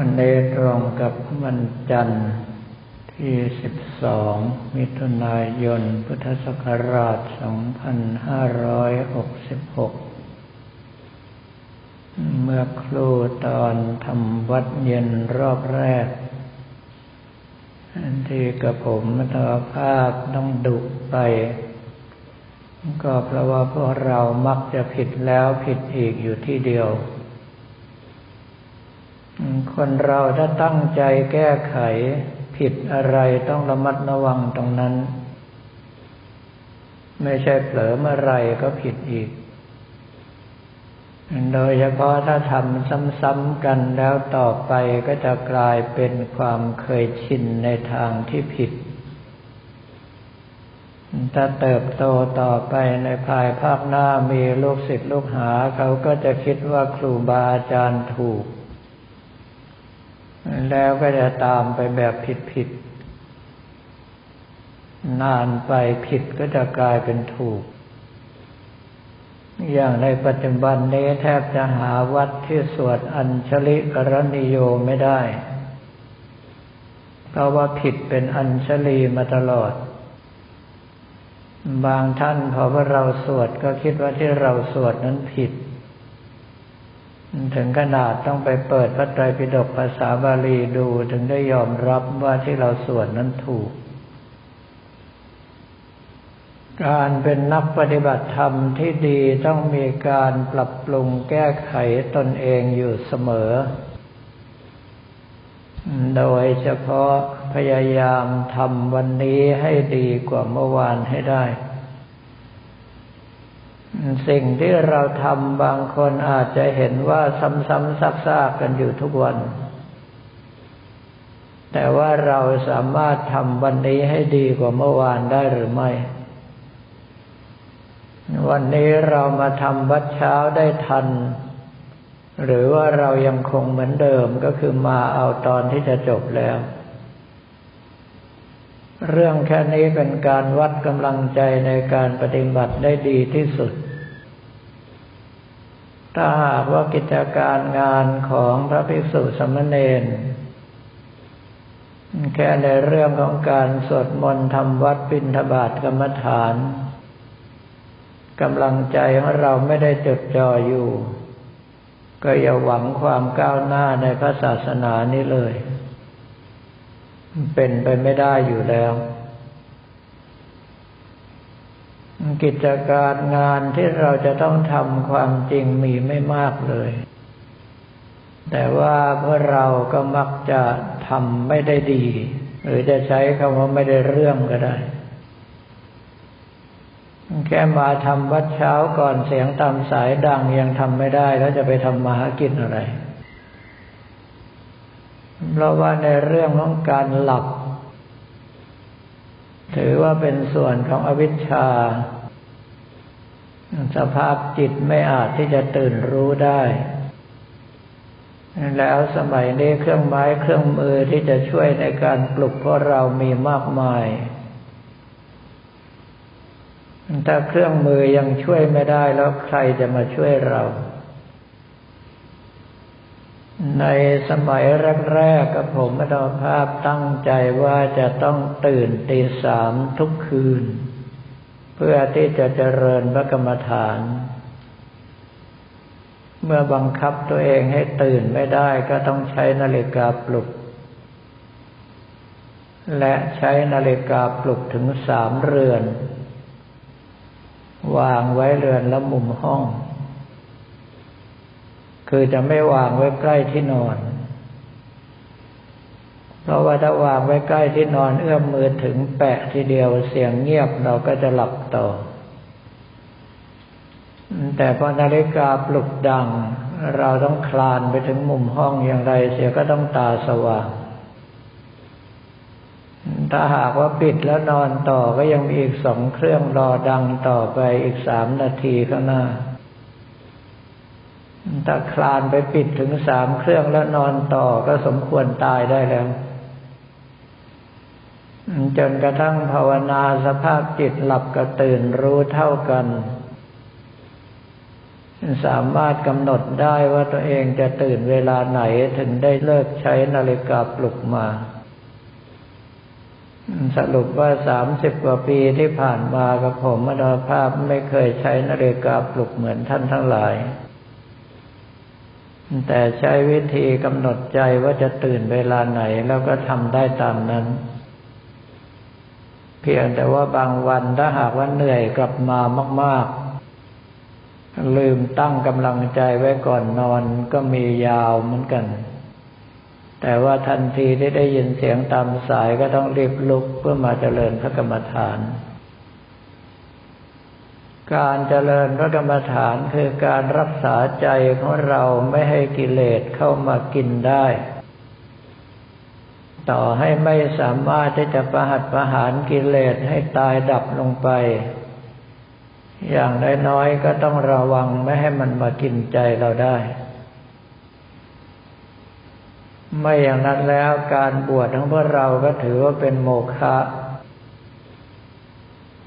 วันนี้ตรงกับวันจันทร์ที่ 12 มิถุนายน พุทธศักราช 2566 เมื่อครูตอนทำวัดเย็นรอบแรก ที่กระผมมัตภาพต้องดุไป ก็เพราะว่าพวกเรามักจะผิดแล้วผิดอีกอยู่ที่เดียว คนเราถ้าตั้งใจแก้ไข ผิดอะไรต้องระมัดระวังตรงนั้น ไม่ใช่เผลอเมื่อไรก็ผิดอีก โดยเฉพาะถ้าทำซ้ำๆกันแล้วต่อไปก็จะกลายเป็นความเคยชินในทางที่ผิดถ้าเติบโตต่อไปในภายภาคหน้ามีลูกศิษย์ลูกหา เขาก็จะคิดว่าครูบาอาจารย์ถูก แล้วก็จะตามไปแบบผิดผิด นานไปผิดก็จะกลายเป็นถูก อย่างในปัจจุบันนี้แทบจะหาวัดที่สวดอัญชลิกรณิโยไม่ได้ เพราะว่าผิดเป็นอัญชลีมาตลอด บางท่านพอว่าเราสวดก็คิดว่าที่เราสวดนั้นผิด ถึงขนาดต้องไปเปิดพระไตรปิฎกภาษาบาลีดูถึงได้ยอมรับว่าที่เราสวดนั้นถูก การเป็นนักปฏิบัติธรรมที่ดีต้องมีการปรับปรุงแก้ไขตนเองอยู่เสมอ โดยเฉพาะพยายามทำวันนี้ให้ดีกว่าเมื่อวานให้ได้ สิ่งที่เราทำบางคนอาจจะเห็นว่าซ้ำๆซักๆกันอยู่ทุกวัน แต่ว่าเราสามารถทำวันนี้ให้ดีกว่าเมื่อวานได้หรือไม่ วันนี้เรามาทำวัดเช้าได้ทัน หรือว่าเรายังคงเหมือนเดิมก็คือมาเอาตอนที่จะจบแล้ว เรื่องแค่นี้เป็นการวัดกำลังใจในการปฏิบัติได้ดีที่สุด ถ้าหากว่ากิจการงานของพระภิกษุสมณเณรแค่ในเรื่องของการสวดมนต์ทำวัดปิณฑบาตกรรมฐานกำลังใจของเราไม่ได้จดจ่ออยู่ ก็อย่าหวังความก้าวหน้าในพระศาสนานี้เลย เป็นไปไม่ได้อยู่แล้ว กิจการงานที่เราจะต้องทำความจริงมีไม่มากเลย แต่ว่าเมื่อเราก็มักจะทำไม่ได้ดี หรือจะใช้คำว่าไม่ได้เรื่องก็ได้แค่มาทำวัดเช้าก่อนเสียงตามสายดังยังทำไม่ได้ แล้วจะไปทำมาหากินอะไร เพราะว่าในเรื่องของการหลับ ถือว่าเป็นส่วนของอวิชชา สภาพจิตไม่อาจที่จะตื่นรู้ได้ แล้วสมัยนี้เครื่องไม้เครื่องมือที่จะช่วยในการปลุกพวกเรามีมากมายถ้าเครื่องมือยังช่วยไม่ได้แล้วใครจะมาช่วยเรา ในสมัยแรกๆกับผมมดภาพตั้งใจว่าจะต้องตื่นตีสามทุกคืน เพื่อที่จะเจริญพระกรรมฐาน เมื่อบังคับตัวเองให้ตื่นไม่ได้ก็ต้องใช้นาฬิกาปลุก และใช้นาฬิกาปลุกถึงสามเรือน วางไว้เรือนละมุมห้อง คือจะไม่วางไว้ใกล้ที่นอน เพราะว่าถ้าวางไว้ใกล้ที่นอนเอื้อมมือถึงแปะทีเดียวเสียงเงียบเราก็จะหลับต่อ แต่พอนาฬิกาปลุกดัง เราต้องคลานไปถึงมุมห้องอย่างไร เสียก็ต้องตาสว่างถ้าหากว่าปิดแล้วนอนต่อก็ยังมีอีกสองเครื่องรอดังต่อไปอีกสามนาทีข้างหน้า ถ้าคลานไปปิดถึงสามเครื่องแล้วนอนต่อก็สมควรตายได้แล้วจนกระทั่งภาวนาสภาพจิตหลับกับตื่นรู้เท่ากัน สามารถกำหนดได้ว่าตัวเองจะตื่นเวลาไหนถึงได้เลิกใช้นาฬิกาปลุกมา สรุปว่าสามสิบกว่าปีที่ผ่านมากับผมมโนภาพไม่เคยใช้นาฬิกาปลุกเหมือนท่านทั้งหลาย แต่ใช้วิธีกำหนดใจว่าจะตื่นเวลาไหนแล้วก็ทำได้ตามนั้น เพียงแต่ว่าบางวันถ้าหากว่าเหนื่อยกลับมามาก ๆ ลืมตั้งกำลังใจไว้ก่อนนอนก็มียาวเหมือนกัน แต่ว่าทันทีที่ได้ยินเสียงตามสายก็ต้องรีบลุกเพื่อมาเจริญพระกรรมฐาน การเจริญพระกรรมฐานคือการรักษาใจของเราไม่ให้กิเลสเข้ามากินได้ ต่อให้ไม่สามารถที่จะประหัตประหารกิเลสให้ตายดับลงไป อย่างน้อยๆก็ต้องระวังไม่ให้มันมากินใจเราได้ ไม่อย่างนั้นแล้วการบวชของพวกเราก็ถือว่าเป็นโมฆะเ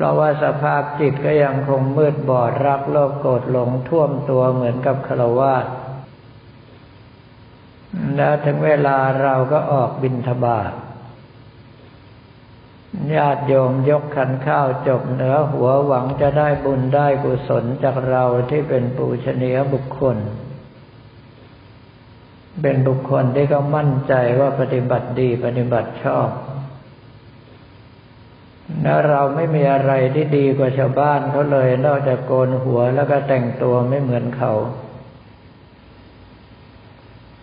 ราะว่าสภาพจิตก็ยังคงมืดบอดรักโลภโกรธหลงท่วมตัวเหมือนกับคารวาสแล้วถึงเวลาเราก็ออกบินทบาทญาติโยมยกขันข้าวจบเหนือหัวหวังจะได้บุญได้กุศลจากเราที่เป็นปูชนียบุคคล เป็นบุคคลที่เขามั่นใจว่าปฏิบัติดีปฏิบัติชอบ แล้วเราไม่มีอะไรที่ดีกว่าชาวบ้านเขาเลย นอกจากโกนหัวแล้วก็แต่งตัวไม่เหมือนเขา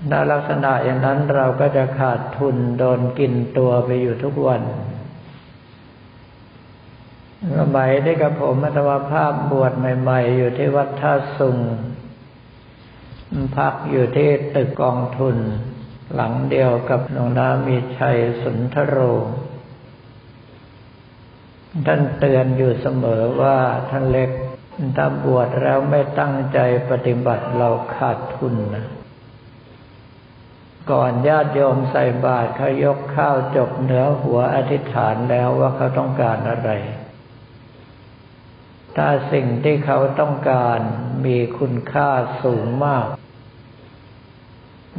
ในลักษณะอย่างนั้นเราก็จะขาดทุนโดนกินตัวไปอยู่ทุกวันสมัยที่กับผมอัตวภาพบวชใหม่ ๆ อยู่ที่วัดท่าสุง พักอยู่ที่ตึกกองทุน หลังเดียวกับหลวงนามีชัยสุนทโร ท่านเตือนอยู่เสมอว่าท่านเล็กถ้าบวชแล้วไม่ตั้งใจปฏิบัติเราขาดทุนนะก่อนญาติโยมใส่บาตรเขายกข้าวจบเหนือหัวอธิษฐานแล้วว่าเขาต้องการอะไร ถ้าสิ่งที่เขาต้องการมีคุณค่าสูงมาก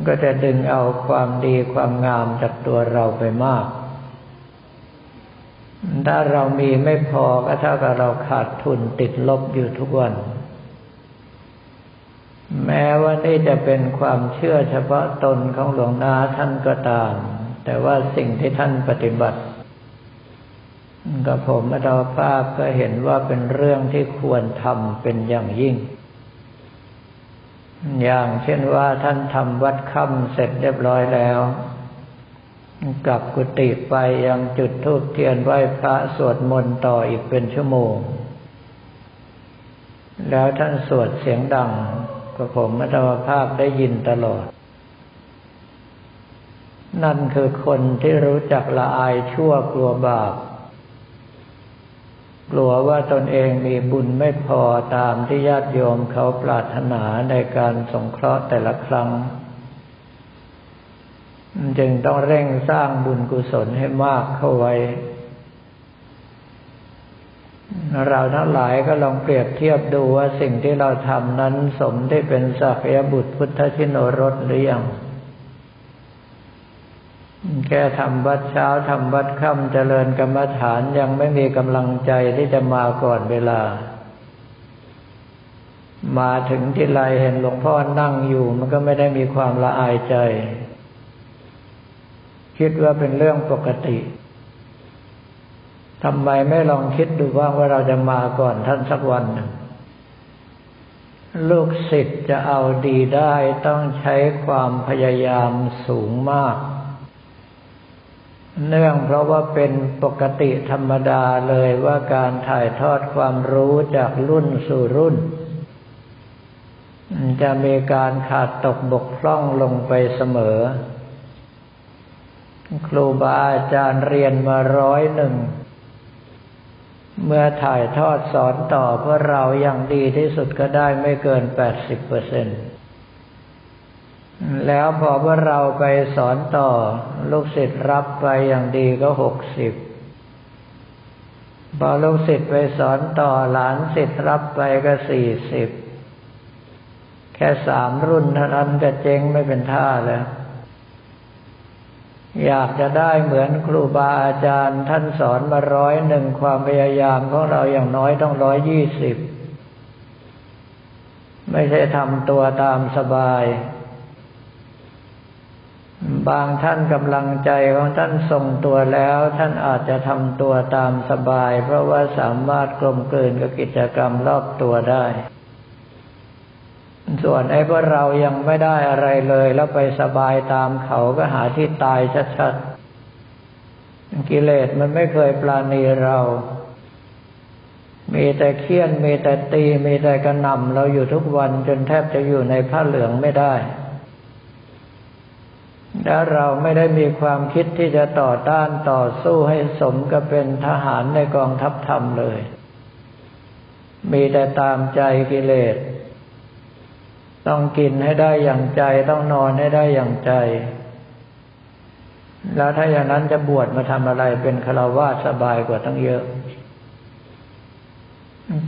ก็จะดึงเอาความดีความงามจากตัวเราไปมาก ถ้าเรามีไม่พอก็เท่ากับเราขาดทุนติดลบอยู่ทุกวัน แม้ว่านี่จะเป็นความเชื่อเฉพาะตนของหลวงนาท่านก็ตาม แต่ว่าสิ่งที่ท่านปฏิบัติกับผมอาตาภาพก็เห็นว่าเป็นเรื่องที่ควรทำเป็นอย่างยิ่ง อย่างเช่นว่าท่านทำวัดค่ำเสร็จเรียบร้อยแล้ว กลับกุฏิไปยังจุดทูบเทียนไหว้พระสวดมนต์ต่ออีกเป็นชั่วโมง แล้วท่านสวดเสียงดังกับผมอาตมภาพได้ยินตลอด นั่นคือคนที่รู้จักละอายชั่วกลัวบาป กลัวว่าตนเองมีบุญไม่พอตามที่ญาติโยมเขาปรารถนาในการสงเคราะห์แต่ละครั้ง จึงต้องเร่งสร้างบุญกุศลให้มากเข้าไว้ เราทั้งหลายก็ลองเปรียบเทียบดูว่าสิ่งที่เราทำนั้นสมได้เป็นสักยบุตรพุทธชินรสหรือยังแค่ทำวัดเช้าทำวัดค่ำเจริญกรรมฐานยังไม่มีกำลังใจที่จะมาก่อนเวลา มาถึงที่ไรเห็นหลวงพ่อนั่งอยู่ มันก็ไม่ได้มีความละอายใจ คิดว่าเป็นเรื่องปกติทำไมไม่ลองคิดดูบ้างว่าเราจะมาก่อนท่านสักวันหนึ่งลูกศิษย์จะเอาดีได้ต้องใช้ความพยายามสูงมาก เนื่องเพราะว่าเป็นปกติธรรมดาเลยว่าการถ่ายทอดความรู้จากรุ่นสู่รุ่น จะมีการขาดตกบกพร่องลงไปเสมอ ครูบาอาจารย์เรียนมาร้อยหนึ่ง เมื่อถ่ายทอดสอนต่อพวกเราอย่างดีที่สุดก็ได้ไม่เกินแปดสิบเปอร์เซ็นต์แล้วพอว่าเราไปสอนต่อ ลูกศิษย์รับไปอย่างดีก็หกสิบพอลูกศิษย์ไปสอนต่อหลานศิษย์รับไปก็สี่สิบแค่สามรุ่นเท่านั้นก็เจ๊งไม่เป็นท่าแล้ว อยากจะได้เหมือนครูบาอาจารย์ท่านสอนมาร้อยหนึ่งความพยายามของเราอย่างน้อยต้องร้อยยี่สิบไม่ใช่ทำตัวตามสบาย บางท่านกำลังใจของท่านทรงตัวแล้ว ท่านอาจจะทำตัวตามสบาย เพราะว่าสามารถกลมกลืนกับกิจกรรมรอบตัวได้ ส่วนไอ้พวกเรายังไม่ได้อะไรเลย แล้วไปสบายตามเขาก็หาที่ตายชัดๆ กิเลสมันไม่เคยปลาณีเรา มีแต่เคี่ยน มีแต่ตี มีแต่กระหน่ำเราอยู่ทุกวันจนแทบจะอยู่ในผ้าเหลืองไม่ได้ แล้วเราไม่ได้มีความคิดที่จะต่อต้านต่อสู้ให้สมกับเป็นทหารในกองทัพธรรมเลย มีแต่ตามใจกิเลส ต้องกินให้ได้อย่างใจ ต้องนอนให้ได้อย่างใจ แล้วถ้าอย่างนั้นจะบวชมาทำอะไรเป็นคารวะสบายกว่าตั้งเยอะ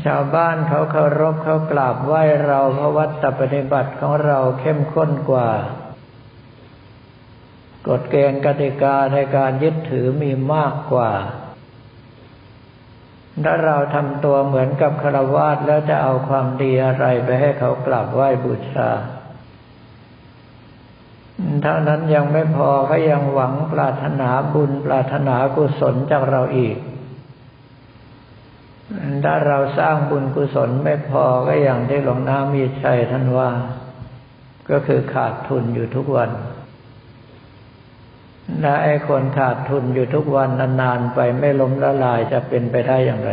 ชาวบ้านเขาเคารพเขากราบไหว้เราเพราะวัตปฏิบัติของเราเข้มข้นกว่า กฎเกณฑ์กติกาในการยึดถือมีมากกว่า ถ้าเราทำตัวเหมือนกับคารวาสแล้วจะเอาความดีอะไรไปให้เขากลับไหว้บูชาเท่านั้นยังไม่พอเขายังหวังปรารถนาบุญปรารถนากุศลจากเราอีก ถ้าเราสร้างบุญกุศลไม่พอก็อย่างที่หลวงน้ามีชัยท่านว่า ก็คือขาดทุนอยู่ทุกวัน และไอ้คนขาดทุนอยู่ทุกวันนานๆไปไม่ล้มละลายจะเป็นไปได้อย่างไร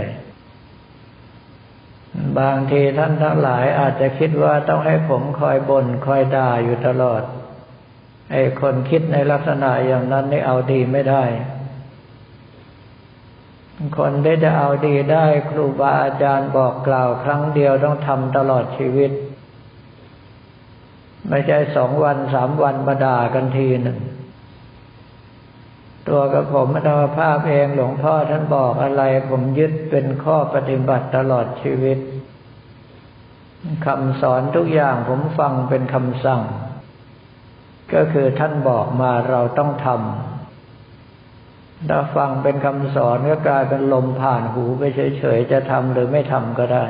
บางทีท่านทั้งหลายอาจจะคิดว่าต้องให้ผมคอยบน่นคอยด่าอยู่ตลอด ไอ้คนคิดในลักษณะอย่างนั้นนี่เอาดีไม่ได้ คนที่จะเอาดีได้ครูบาอาจารย์บอกกล่าวครั้งเดียวต้องทำตลอดชีวิต ไม่ใช่สองวันสามวันมาด่ากันทีหนึ่ง ตัวกับผมอัตมภาพเองหลวงพ่อท่านบอกอะไร ผมยึดเป็นข้อปฏิบัติตลอดชีวิตคำสอนทุกอย่างผมฟังเป็นคำสั่ง ก็คือท่านบอกมาเราต้องทำถ้าฟังเป็นคำสอนก็กลายเป็นลมผ่านหูไปเฉยๆจะทำหรือไม่ทำก็ได้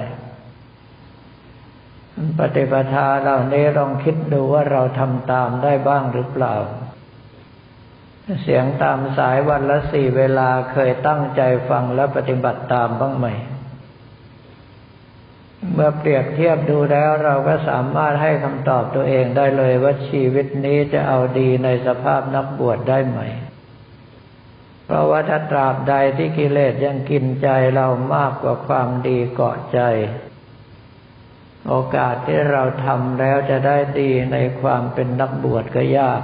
ปฏิปทาเหล่านี้ลองคิดดูว่าเราทำตามได้บ้างหรือเปล่า เสียงตามสายวันละสี่เวลาเคยตั้งใจฟังและปฏิบัติตามบ้างไหม เมื่อเปรียบเทียบดูแล้วเราก็สามารถให้คำตอบตัวเองได้เลยว่าชีวิตนี้จะเอาดีในสภาพนักบวชได้ไหม เพราะว่าถ้าตราบใดที่กิเลสยังกินใจเรามากกว่าความดีเกาะใจ โอกาสที่เราทำแล้วจะได้ดีในความเป็นนักบวชก็ยาก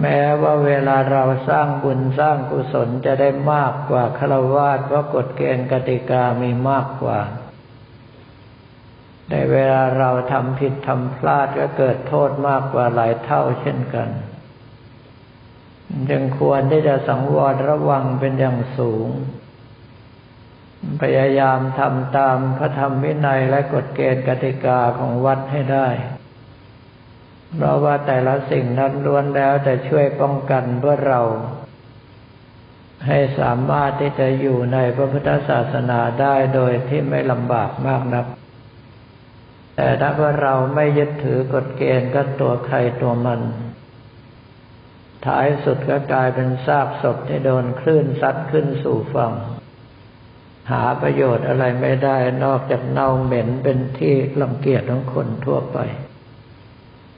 แม้ว่าเวลาเราสร้างบุญสร้างกุศลจะได้มากกว่าฆราวาสเพราะกฎเกณฑ์กติกามีมากกว่าแต่เวลาเราทำผิดทำพลาดก็เกิดโทษมากกว่าหลายเท่าเช่นกัน จึงควรที่จะสังวรระวังเป็นอย่างสูง พยายามทำตามพระธรรมวินัยและกฎเกณฑ์กติกาของวัดให้ได้ เพราะว่าแต่ละสิ่งนั้นล้วนแล้วจะช่วยป้องกันเพื่อเรา ให้สามารถที่จะอยู่ในพระพุทธศาสนาได้โดยที่ไม่ลำบากมากนัก แต่ถ้าว่าเราไม่ยึดถือกฎเกณฑ์ก็ตัวใครตัวมัน ท้ายสุดก็กลายเป็นซากศพที่โดนคลื่นซัดขึ้นสู่ฝั่ง หาประโยชน์อะไรไม่ได้นอกจากเน่าเหม็นเป็นที่ลังเกียจของคนทั่วไป